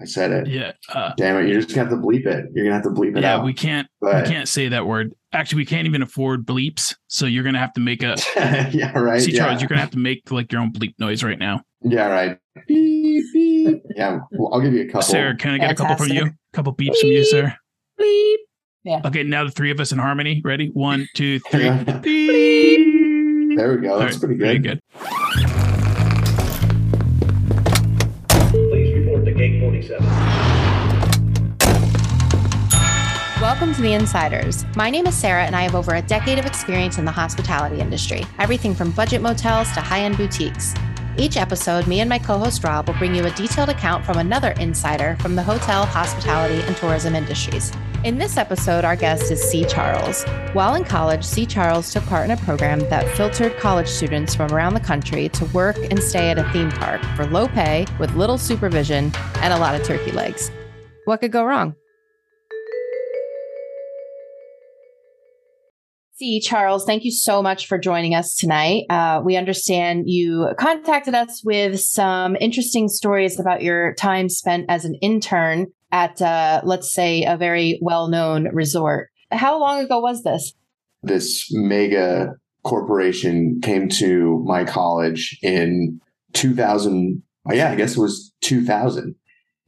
I said it. Yeah. Uh, Damn it! You're just gonna have to bleep it. You're gonna have to bleep it yeah, out. we can't But- we can't say that word. Actually, we can't even afford bleeps. So you're gonna have to make a yeah, right. see yeah. Charles, you're gonna have to make like your own bleep noise right now. yeah, right. Beep, beep. Yeah, well, I'll give you a couple. Sarah, can I get a couple from you? A couple beeps from you, sir. Bleep. Yeah. Okay, now the three of us in harmony. Ready? One, two, three. there we go. All That's right, pretty Very good. good. Welcome to The Innsiders. My name is Sarah, and I have over a decade of experience in the hospitality industry, everything from budget motels to high end boutiques. Each episode, me and my co host Rob will bring you a detailed account from another insider from the hotel, hospitality, and tourism industries. In this episode, our guest is C. Charles. While in college, C. Charles took part in a program that filtered college students from around the country to work and stay at a theme park for low pay, with little supervision, and a lot of turkey legs. What could go wrong? C. Charles, thank you so much for joining us tonight. Uh, we understand you contacted us with some interesting stories about your time spent as an intern at, uh, let's say, a very well known resort. How long ago was this? This mega corporation came to my college in 2000. oh, Yeah, I guess it was 2000.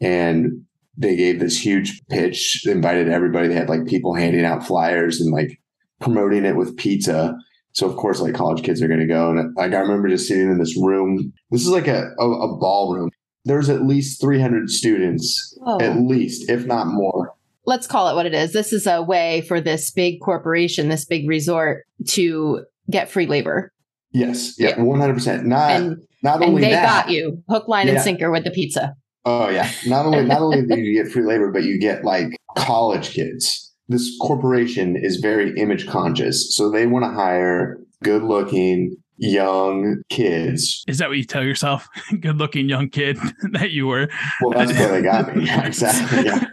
And they gave this huge pitch, invited everybody. They had like people handing out flyers and like promoting it with pizza. So of course, like college kids are going to go. And like I remember just sitting in this room. This is like a, a, a ballroom. There's at least 300 students, Whoa. at least, if not more. Let's call it what it is. This is a way for this big corporation, this big resort to get free labor. Yes, yeah, Yeah. 100%. Not and not and only they that. got you hook, line, and sinker with the pizza. Oh yeah. Not only not only do you get free labor, but you get like college kids. This corporation is very image conscious. So they want to hire good looking young kids. Is that what you tell yourself? Good looking young kid that you were. Well, that's where they got me. Yeah, exactly. Yeah.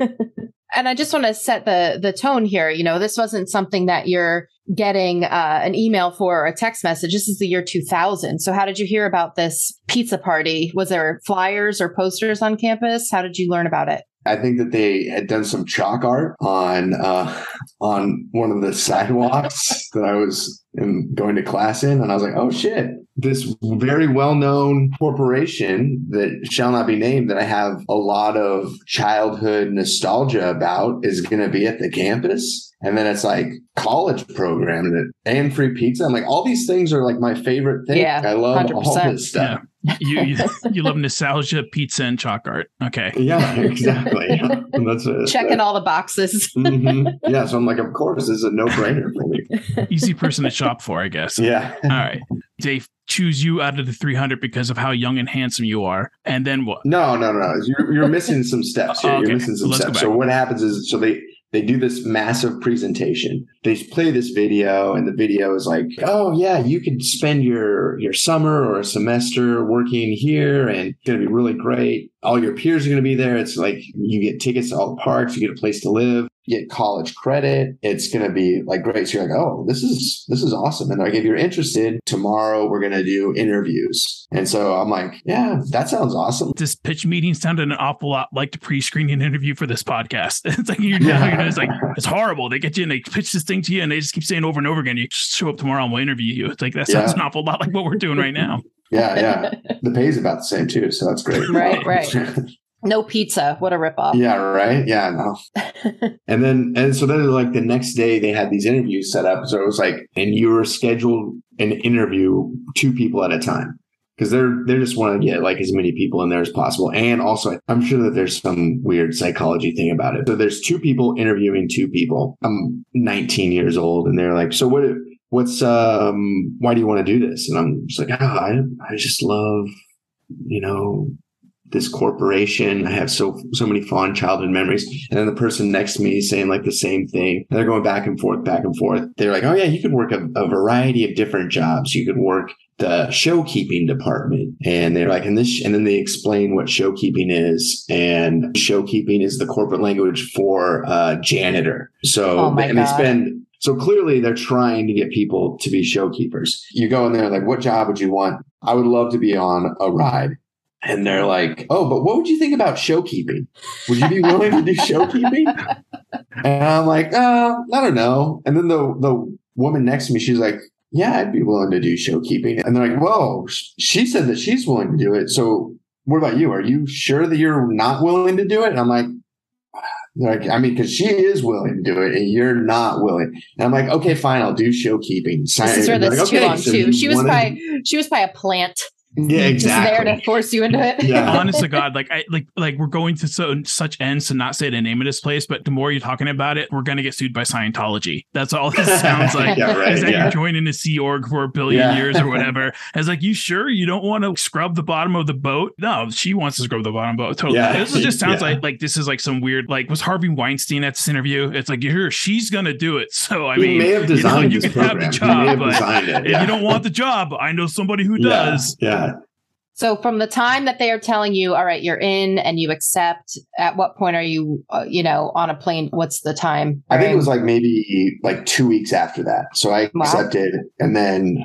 and I just want to set the the tone here. You know, this wasn't something that you're getting uh, an email for or a text message. This is the year 2000. So, how did you hear about this pizza party? Was there flyers or posters on campus? How did you learn about it? I think that they had done some chalk art on uh, on one of the sidewalks that I was in, going to class in, and I was like, "Oh shit!" This very well known corporation that shall not be named that I have a lot of childhood nostalgia about is going to be at the campus. And then it's like college program and, and free pizza. I'm like, all these things are like my favorite thing. Yeah, I love all 100%. this stuff. You, you you love nostalgia, pizza, and chalk art. Okay. Yeah, exactly. Yeah. That's it. Checking all the boxes. Mhm. Yeah, so I'm like, of course, this is a no brainer for me. Easy person to shop for, I guess. Yeah. All right. Dave, choose you out of the 300 because of how young and handsome you are. And then what? No, no, no. You're, you're missing some steps here. Oh, okay. You're missing some Let's steps. So what happens is, so they they do this massive presentation. They play this video, and the video is like, "Oh yeah, you could spend your your summer or a semester working here, and it's going to be really great. All your peers are going to be there. It's like you get tickets to all the parks, you get a place to live." Get college credit. It's going to be like great. So you're like, oh, this is this is awesome. And like, if you're interested, tomorrow we're going to do interviews. And so I'm like, yeah, that sounds awesome. This pitch meeting sounded an awful lot like the pre-screening interview for this podcast. It's like you're, you know, it's like it's horrible. They get you and they pitch this thing to you, and they just keep saying over and over again, "You just show up tomorrow and we'll interview you." It's like that sounds Yeah. an awful lot like what we're doing right now. Yeah, yeah. The pay's about the same too, so that's great. Right, right. No pizza. What a ripoff. yeah, right. Yeah, no. And then and so then like the next day they had these interviews set up. So it was like, and you were scheduled an interview two people at a time. Because they're they're just want to get like as many people in there as possible. And also I'm sure that there's some weird psychology thing about it. So there's two people interviewing two people. I'm 19 years old and they're like, so what what's um why do you want to do this? And I'm just like, oh, I I just love, you know, this corporation. I have so so many fond childhood memories. And then the person next to me is saying like the same thing. And they're going back and forth, back and forth. They're like, oh yeah, you could work a, a variety of different jobs. You could work the showkeeping department. And they're like, and this, and then they explain what showkeeping is. And showkeeping is the corporate language for uh, janitor. So, Oh and they God. spend so clearly they're trying to get people to be showkeepers. You go in there like, what job would you want? I would love to be on a ride. and they're like, "Oh, but what would you think about showkeeping? Would you be willing to do showkeeping? And I'm like, uh, I don't know. And then the the woman next to me, she's like, Yeah, I'd be willing to do showkeeping. And they're like, Whoa, she said that she's willing to do it. So what about you? Are you sure that you're not willing to do it? And I'm like, like, I mean, because she is willing to do it and you're not willing. And I'm like, okay, fine, I'll do show keeping. This is where this like, too "Okay, long so too. She was wanna- she was by a plant. Yeah, exactly. Just there to force you into it. Yeah. honest to God, like I like like we're going to so such ends to not say the name of this place, but the more you're talking about it, we're gonna get sued by Scientology. That's all this sounds like. yeah, right. Is that Yeah. you're joining a Sea Org for a billion Yeah. years or whatever. It's like, you sure you don't want to scrub the bottom of the boat? No, she wants to scrub the bottom boat. Totally. Yeah. This just sounds Yeah. like like this is like some weird like was Harvey Weinstein at this interview? It's like you're she's gonna do it. So I he mean may have you know, designed you this can have the program. job, have but designed it. if you don't want the job, I know somebody who Yeah, does. Yeah. So from the time that they are telling you, all right, you're in and you accept, at what point are you, uh, you know, on a plane? What's the time? I think it was like maybe like two weeks after that. So I Wow. accepted, and then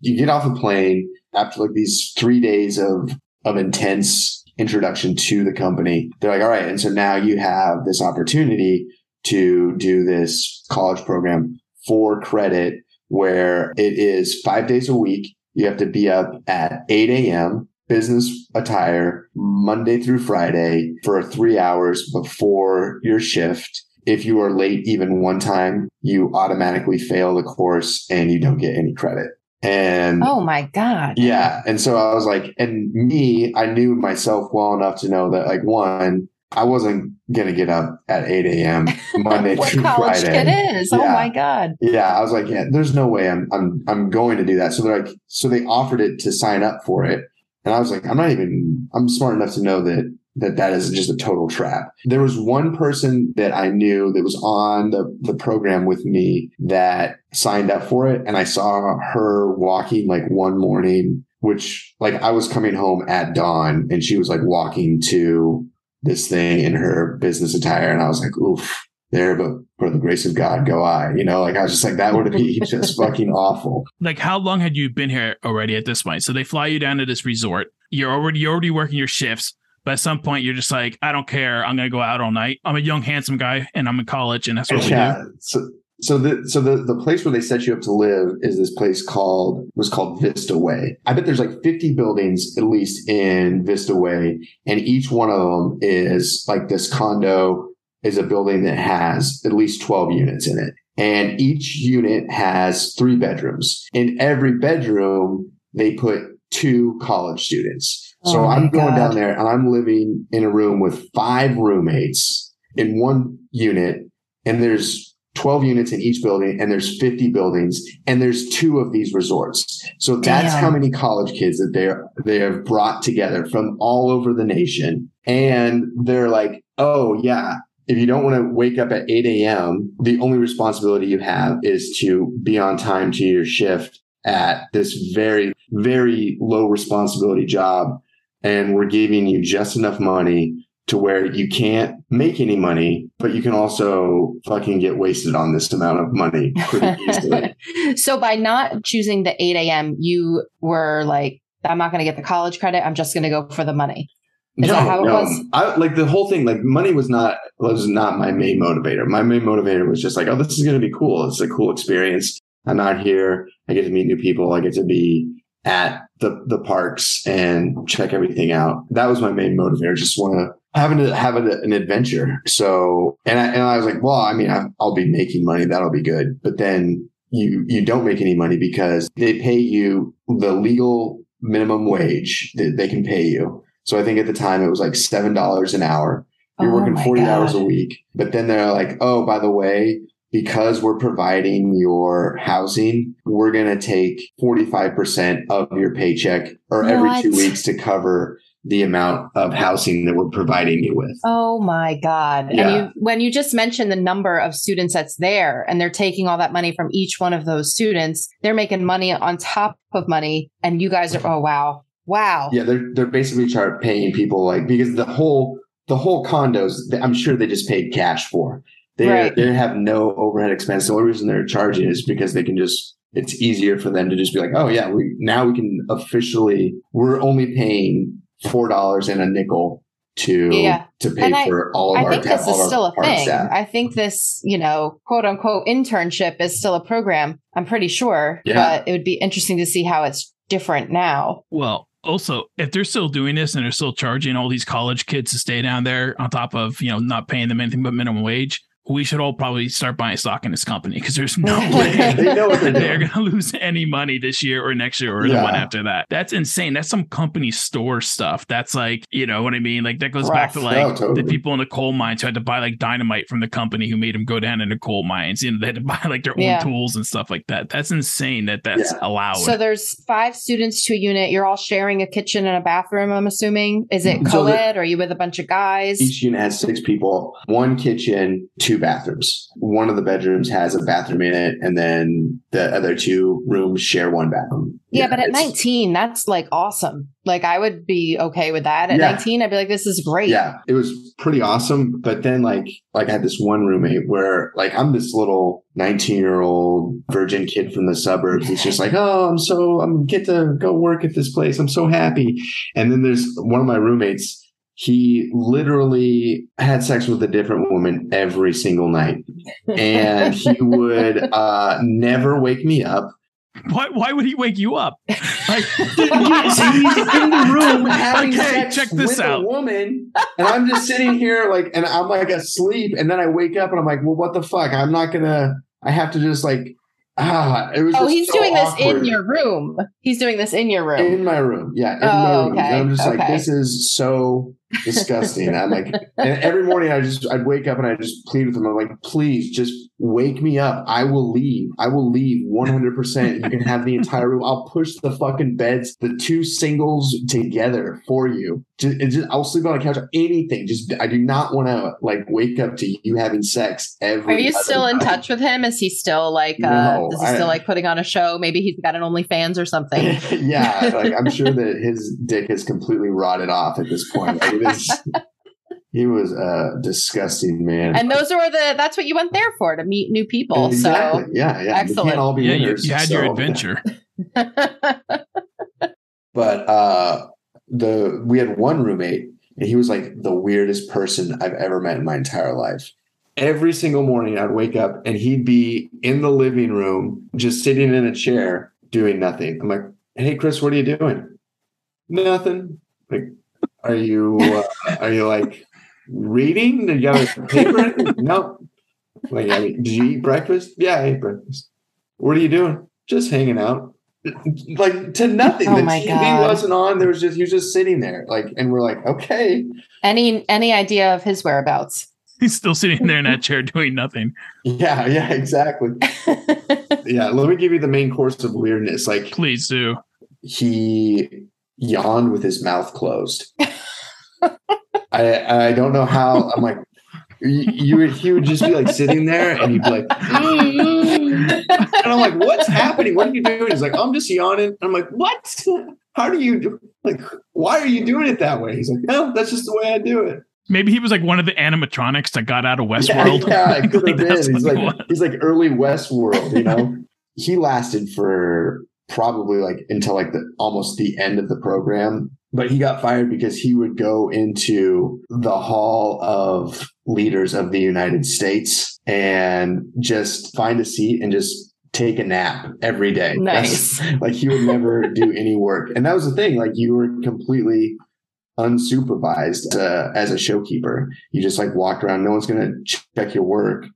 you get off the plane after like these three days of of intense introduction to the company. They're like, all right, and so now you have this opportunity to do this college program for credit, where it is five days a week. You have to be up at eight a.m. Business attire Monday through Friday for three hours before your shift if you are late even one time, you automatically fail the course and you don't get any credit. And oh my God. yeah, and so I was like, and me, I knew myself well enough to know that like one, I wasn't gonna get up at eight a.m. Monday what through college Friday. It is. is. Oh my God. Yeah, I was like, yeah, there's no way I'm I'm I'm going to do that. So they're like, so they offered it to sign up for it, and I was like, I'm not even. I'm smart enough to know that that that is just a total trap. There was one person that I knew that was on the the program with me that signed up for it, and I saw her walking like one morning, which like I was coming home at dawn, and she was like walking to this thing in her business attire, and I was like, oof there, but for the grace of God, go I. You know, like I was just like, that would be just fucking awful. like how long had you been here already at this point? So they fly you down to this resort. You're already you're already working your shifts, but at some point you're just like, I don't care. I'm gonna go out all night. I'm a young, handsome guy, and I'm in college, and that's what we do. So, so the so the the place where they set you up to live is this place called was called Vista Way. I bet there's like 50 buildings at least in Vista Way, and each one of them is like this condo is a building that has at least 12 units in it. And each unit has three bedrooms. In every bedroom, they put two college students. Oh so Oh my I'm going God. down there and I'm living in a room with five roommates in one unit. And there's 12 units in each building and there's 50 buildings and there's two of these resorts. So that's Damn. how many college kids that they're, they have brought together from all over the nation. And they're like, oh yeah, if you don't want to wake up at 8 a.m., the only responsibility you have is to be on time to your shift at this very, very low responsibility job. And we're giving you just enough money to where you can't make any money, but you can also fucking get wasted on this amount of money pretty easily. so by not choosing the 8 a.m., you were like, I'm not going to get the college credit. I'm just going to go for the money. Is it was? I like the whole thing. Like money was not was not my main motivator. My main motivator was just like, oh, this is going to be cool. It's a cool experience. I'm out here. I get to meet new people. I get to be at the the parks and check everything out. That was my main motivator. Just want to having to have an, an adventure. So and I and I was like, well, I mean, I'll be making money. That'll be good. But then you you don't make any money because they pay you the legal minimum wage that they can pay you. So I think at the time it was like seven dollars an hour. You're Oh working my 40 hours a week. But then they're like, oh, by the way, because we're providing your housing, we're going to take 45% of your paycheck or every two weeks to cover the amount of housing that we're providing you with. Oh my God. Yeah. And you when you just mentioned the number of students that's there and they're taking all that money from each one of those students, they're making money on top of money. And you guys are, oh wow. Wow. Yeah, they're they're basically char- paying people like because the whole the whole condos, I'm sure they just paid cash for. They Right. they have no overhead expense. The only reason they're charging is because they can just it's easier for them to just be like, oh yeah, we now we can officially we're only paying four dollars and a nickel to Yeah. to pay And I- for all of I our think this all is our still a thing. staff. I think this, you know, quote unquote internship is still a program. I'm pretty sure, Yeah. but it would be interesting to see how it's different now. Well, also, if they're still doing this and they're still charging all these college kids to stay down there on top of, you know, not paying them anything but minimum wage, we should all probably start buying stock in this company because there's no way They know what they're they're going to lose any money this year or next year or the one after that. That's insane. That's some company store stuff. That's like, you know what I mean? Like that goes back to like totally. the people in the coal mines who had to buy like dynamite from the company who made them go down into coal mines. You know, they had to buy like their Yeah. own tools and stuff like that. That's insane that that's Yeah. allowed. So there's five students to a unit. You're all sharing a kitchen and a bathroom, I'm assuming. Is it So co the- ed or are you with a bunch of guys? Each unit has six people, one kitchen, two bathrooms. One of the bedrooms has a bathroom in it, and then the other two rooms share one bathroom. yeah, but at 19, that's like awesome. Like I would be okay with that. At Yeah. 19, I'd be like, this is great. Yeah, it was pretty awesome. But then, like, like I had this one roommate where, like, I'm this little 19 year old virgin kid from the suburbs. It's just like, oh, I'm so I'm get to go work at this place. I'm so happy. And then there's one of my roommates. He literally had sex with a different woman every single night, and he would uh, never wake me up. why, why would he wake you up? Like, so he's in the room having Okay, sex check this with out. a woman, and I'm just sitting here like, and I'm like asleep, and then I wake up and I'm like, well, what the fuck? I'm not gonna. I have to just like, ah, it was. Oh, he's so doing this awkward. in your room. He's doing this in your room. in my room. Yeah, in Oh, my room. okay, And I'm just like, this is so disgusting. I'm like, and every morning I just I'd wake up and I just plead with him. I'm like, please just wake me up. I will leave. I will leave 100. percent You can have the entire room. I'll push the fucking beds, the two singles together for you. Just, just I'll sleep on the couch. Anything. Just I do not want to like wake up to you having sex every. Are you still in touch with him? Is he still like, uh, is he I- still like putting on a show? Maybe he's got an OnlyFans or something. yeah, like I'm sure that his dick is completely rotted off at this point. Like, it is, he was a disgusting man. and those are the, that's what you went there for, to meet new people. exactly. yeah, yeah. We excellent. can't all be yeah, you, winners. you had your adventure. So. But uh the we had one roommate, and he was like the weirdest person I've ever met in my entire life. Every single morning, I'd wake up and he'd be in the living room, just sitting in a chair, doing nothing. I'm like, "Hey, Chris, what are you doing?" Nothing. Like, are you uh, are you like reading? Did you got a paper? no. Like, I mean, did you eat breakfast? Yeah, I ate breakfast. What are you doing? Just hanging out. Like to nothing. Oh the my TV God. wasn't on. There was just he was just sitting there. Like, and we're like, okay, any, any idea of his whereabouts? He's still sitting there in that chair doing nothing. yeah, yeah, exactly. Yeah, let me give you the main course of weirdness. Like Please do. he yawned with his mouth closed. I I don't know how. I'm like, you, would he would just be like sitting there and he'd be like, and I'm like, what's happening? What are you doing? He's like, I'm just yawning. I'm like, what? How do you do? Like, why are you doing it that way? He's like, no, that's just the way I do it. Maybe he was like one of the animatronics that got out of Westworld. Yeah, yeah it could have been. He's like was. he's like early Westworld, you know. he lasted for probably like until like the almost the end of the program. But he got fired because he would go into the hall of leaders of the United States and just find a seat and just take a nap every day. Nice. That's- like he would never do any work. And that was the thing. Like you were completely unsupervised uh, as a showkeeper. You just like walked around. No one's going to check your work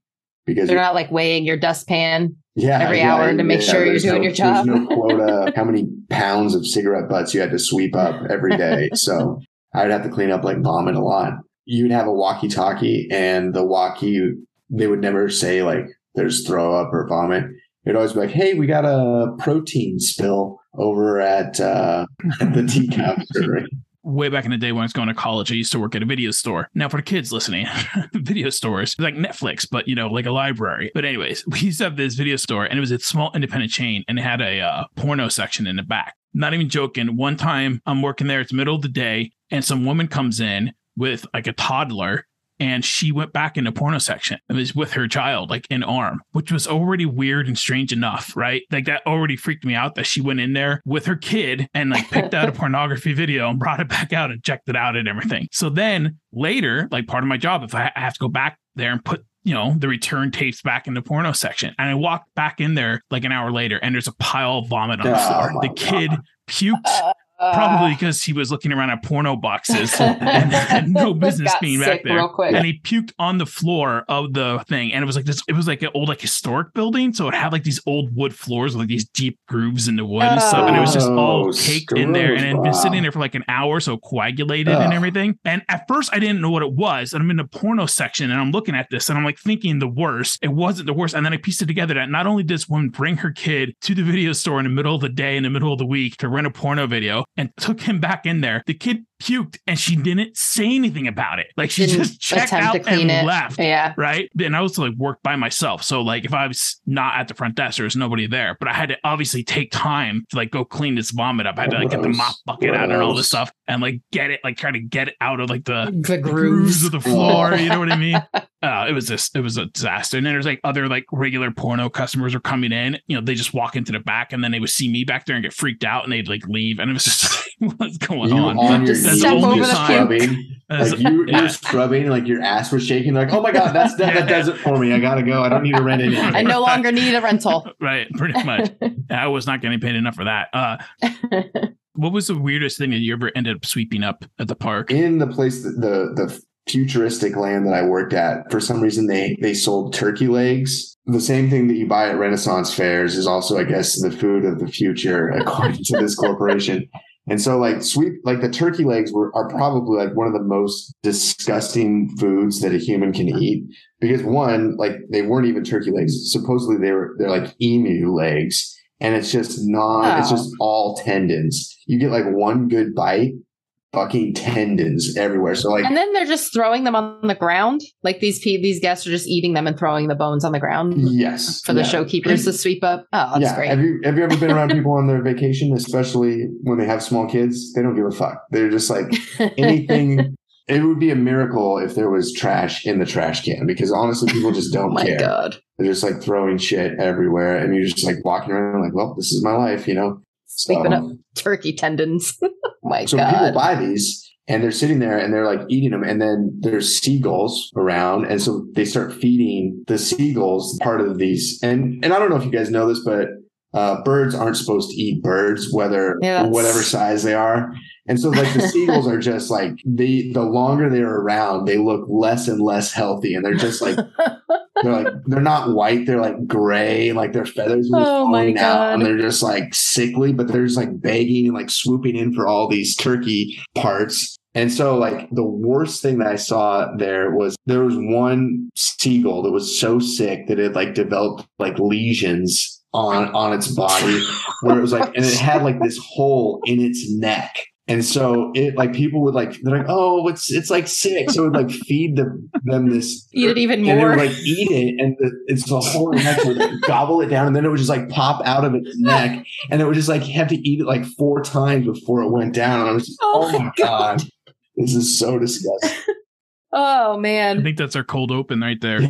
because They're you're, not like weighing your dustpan. Yeah, every yeah, hour to make sure you're doing no- your job. There's no quota how many pounds of cigarette butts you had to sweep up every day. so I'd have to clean up like vomit a lot. You'd have a walkie talkie and the walkie, they would never say like there's throw up or vomit. It'd always be like, hey, we got a protein spill over at, uh, at the tea counter. Way back in the day when I was going to college, I used to work at a video store. Now, for the kids listening, video stores like Netflix, but you know, like a library. But anyways, we used to have this video store, and it was a small independent chain, and it had a uh, porno section in the back. Not even joking. One time, I'm working there. It's middle of the day, and some woman comes in with like a toddler. And she went back into the porno section. It was with her child, like in arm, which was already weird and strange enough, right? Like that already freaked me out that she went in there with her kid and like picked out a pornography video and brought it back out and checked it out and everything. So then later, like part of my job, if I I have to go back there and put you know the return tapes back in the porno section and i walked back in there like an hour later and there's a pile of vomit on the Oh floor my the kid puked Uh, probably because he was looking around at porno boxes and had no business being back there. and he puked on the floor of the thing. And it was like this it was like an old like historic building. So it had like these old wood floors with like these deep grooves in the wood and stuff. And it was just all Oh, caked in there. And it had been sitting there for like an hour so coagulated and everything. And at first i didn't know what it was. And i'm in the porno section and i'm looking at this and i'm like thinking the worst. It wasn't the worst. And then i pieced it together that not only did this woman bring her kid to the video store in the middle of the day in the middle of the week to rent a porno video and took him back in there. The kid puked and she didn't say anything about it like she Didn't just checked out and it. left Yeah. right? And I was like work by myself. So like if I was not at the front desk, there was nobody there. But I had to obviously take time to like go clean this vomit up. I had to like get the mop bucket out and all this stuff and like get it, like try to get it out of like the The grooves grooves. of the floor. You know what I mean? Uh, it was just it was a disaster. And then there's like other like regular porno customers were coming in. You know, they just walk into the back and then they would see me back there and get freaked out and they'd like leave. And it was just like, what's going you on? On your step over the scrubbing like you, yeah. you're scrubbing like your ass was shaking like oh my god that's that, that does it for me i gotta go i don't need to rent anything I no longer need a rental. right, pretty much. I was not getting paid enough for that. Uh, what was the weirdest thing that you ever ended up sweeping up at the park? in the place that the the futuristic land that I worked at, for some reason they they sold turkey legs. The same thing that you buy at Renaissance fairs is also, I guess, the food of the future, according to this corporation. And so, like sweet, like the turkey legs were are probably like one of the most disgusting foods that a human can eat because one, like they weren't even turkey legs. Supposedly they were they're like emu legs, and it's just not. It's Oh. just all tendons. You get like one good bite, fucking tendons everywhere. So like and then they're just throwing them on the ground. Like these pe- these guests are just eating them and throwing the bones on the ground yes, for the yeah. showkeepers to sweep up. Oh, that's yeah. great. Have you have you ever been around people on their vacation, especially when they have small kids? They don't give a fuck. They're just like anything. it would be a miracle if there was trash in the trash can because honestly, people just oh don't my care. god. They're just like throwing shit everywhere, and you're just like walking around like, well, this is my life, you know. Sweeping So- up turkey tendons. oh my So people buy these and they're sitting there and they're like eating them. And then there's seagulls around. And so they start feeding the seagulls part of these. And, and I don't know if you guys know this, but uh, birds aren't supposed to eat birds, whether Yeah, whatever size they are. And so like the seagulls are just like they the longer they're around, they look less and less healthy. And they're just like they're like they're not white, they're like gray, like their feathers are just Oh my falling out, and they're just like sickly, but they're just like begging and like swooping in for all these turkey parts. And so, like, the worst thing that I saw there was there was one seagull that was so sick that it like developed like lesions on on its body, where it was like, and it had like this hole in its neck. And so it like people would like they're like oh it's it's like sick so it would like feed them them this Eat it even and they more. would like eat it, and the, it's the whole neck would gobble it down, and then it would just like pop out of its neck, and it would just like have to eat it like four times before it went down. And I was just, Oh oh, my my god. this is so disgusting. oh man I think that's our cold open right there.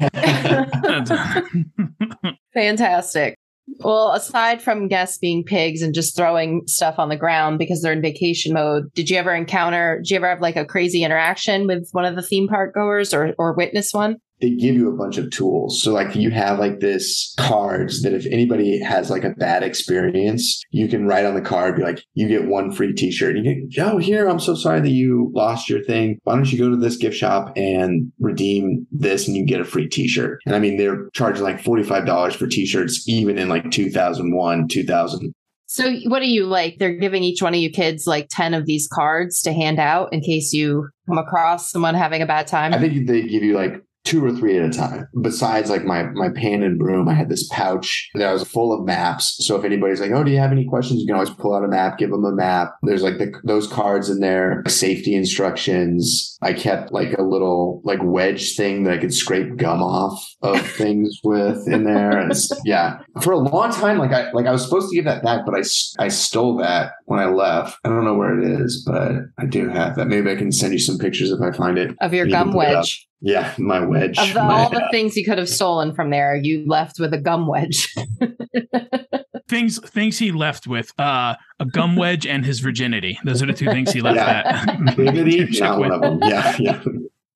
Fantastic. Well, aside from guests being pigs and just throwing stuff on the ground because they're in vacation mode, did you ever encounter, did you ever have like a crazy interaction with one of the theme park goers or, or witness one? They give you a bunch of tools. So like you have like this cards that if anybody has like a bad experience, you can write on the card, be like, you get one free t-shirt. You get, oh, here, I'm so sorry that you lost your thing. Why don't you go to this gift shop and redeem this and you get a free t-shirt? And I mean, they're charging like $45 for t-shirts, even in like 2001, 2000. So what do you like? They're giving each one of you kids like 10 of these cards to hand out in case you come across someone having a bad time. I think they give you like two or three at a time. Besides like my my pan and broom, I had this pouch that was full of maps. So if anybody's like, "Oh, do you have any questions?" You can always pull out a map, give them a map. There's like the, those cards in there, safety instructions. I kept like a little like wedge thing that I could scrape gum off of things with in there. And yeah, for a long time, like I like I was supposed to give that back, but I I stole that when I left. I don't know where it is, but I do have that. Maybe I can send you some pictures if I find it. of your You gum can put it up. wedge. Yeah, my wedge. Of the, my- all the things you could have stolen from there, you left with a gum wedge. Things things he left with uh, a gum wedge and his virginity. Those are the two things he left Yeah. that. Dignity, Ship with. one of them. Yeah, yeah.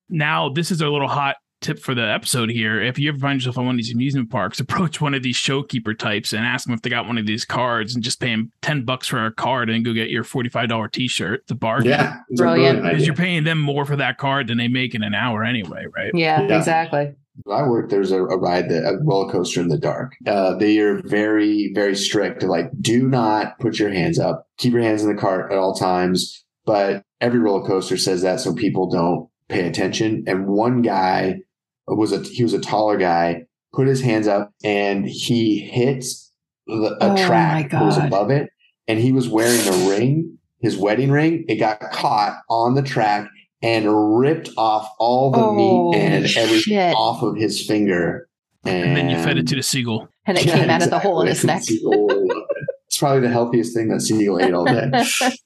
Now, this is a little hot tip for the episode here. If you ever find yourself on one of these amusement parks, approach one of these showkeeper types and ask them if they got one of these cards and just pay them 10 bucks for a card and go get your $45 t shirt. The bargain. Yeah. it's Brilliant. Because you're paying them more for that card than they make in an hour anyway, right? yeah, Yeah. exactly. I worked, there's a, a ride that a roller coaster in the dark. Uh, they are very, very strict. They're like, do not put your hands up. Keep your hands in the cart at all times. But every roller coaster says that so people don't pay attention. And one guy was a he was a taller guy, put his hands up, and he hit the, a Oh track that was above it. And he was wearing a ring, his wedding ring. It got caught on the track and ripped off all the Oh, meat and everything shit. off of his finger. And, And then you fed it to the seagull. And it Yeah, came out of the hole in his neck. exactly. Seagull loved it. It's probably the healthiest thing that Seagull ate all day.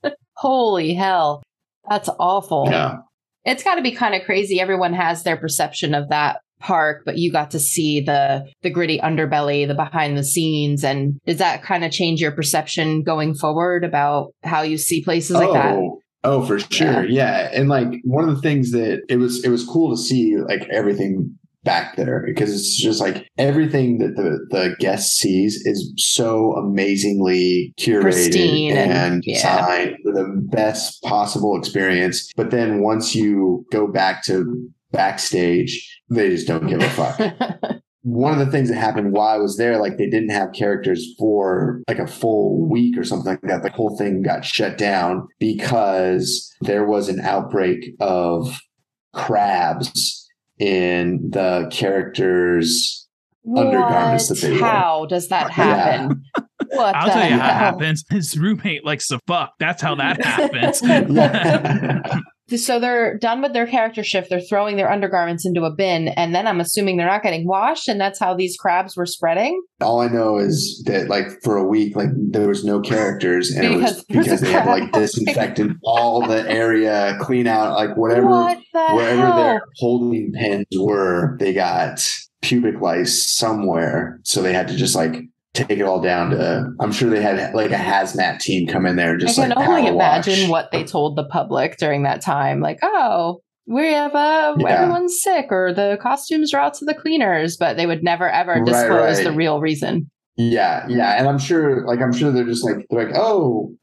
Holy hell. That's awful. Yeah. It's got to be kind of crazy. Everyone has their perception of that park, but you got to see the the gritty underbelly, the behind the scenes, and does that kind of change your perception going forward about how you see places like that? Oh, oh, for sure. Yeah. And like one of the things that it was, it was cool to see like everything back there because it's just like everything that the, the guest sees is so amazingly curated Pristine and- and, yeah. designed for the best possible experience. But then once you go back to backstage, they just don't give a fuck. one of the things that happened while I was there, like they didn't have characters for like a full week or something like that. The whole thing got shut down because there was an outbreak of crabs in the characters' undergarments that they wear. How does that Yeah. happen? What I'll tell you how it happens. His roommate likes to fuck. That's how that happens. So they're done with their character shift. They're throwing their undergarments into a bin, and then I'm assuming they're not getting washed, and that's how these crabs were spreading. All I know is that like for a week, like there was no characters, and it was Because because they had like disinfected all the area, clean out like whatever what the wherever hell? their holding pens were, they got pubic lice somewhere. So they had to just like take it all down to. I'm sure they had like a hazmat team come in there just like I can like only imagine wash. what they told the public during that time. Like, oh, we have uh, Yeah. everyone's sick, or the costumes are out to the cleaners, but they would never ever disclose right. the real reason. Yeah, yeah, and I'm sure, like, I'm sure they're just like, they're like, oh,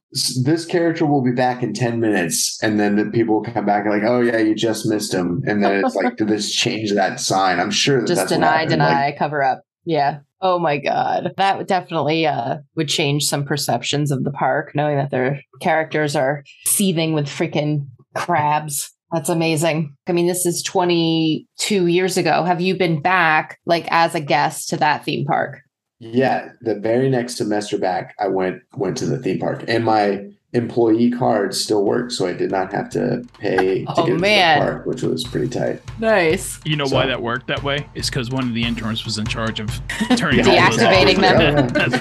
this character will be back in ten minutes, and then the people will come back and like, oh yeah, you just missed him, and then it's like, did this change that sign? I'm sure that Just deny, deny, Like, cover up. Yeah. Oh my god, that would definitely uh, would change some perceptions of the park, knowing that their characters are seething with freaking crabs. That's amazing. I mean, this is 22 years ago. Have you been back, like, as a guest to that theme park? Yeah, the very next semester back, I went went to the theme park, and my employee card still worked, so I did not have to pay to Oh, get man. into the park, which was pretty tight. Nice. You know So- why that worked that way? It's because one of the interns was in charge of turning all Deactivating them. That's.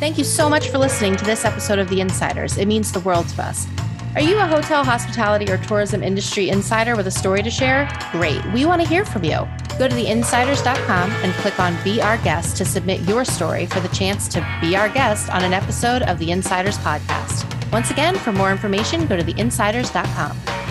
Thank you so much for listening to this episode of The Innsiders. It means the world to us. Are you a hotel, hospitality, or tourism industry insider with a story to share? Great. We want to hear from you. Go to theinnsiders.com and click on Be Our Guest to submit your story for the chance to be our guest on an episode of the Innsiders podcast. Once again, for more information, go to theinnsiders.com.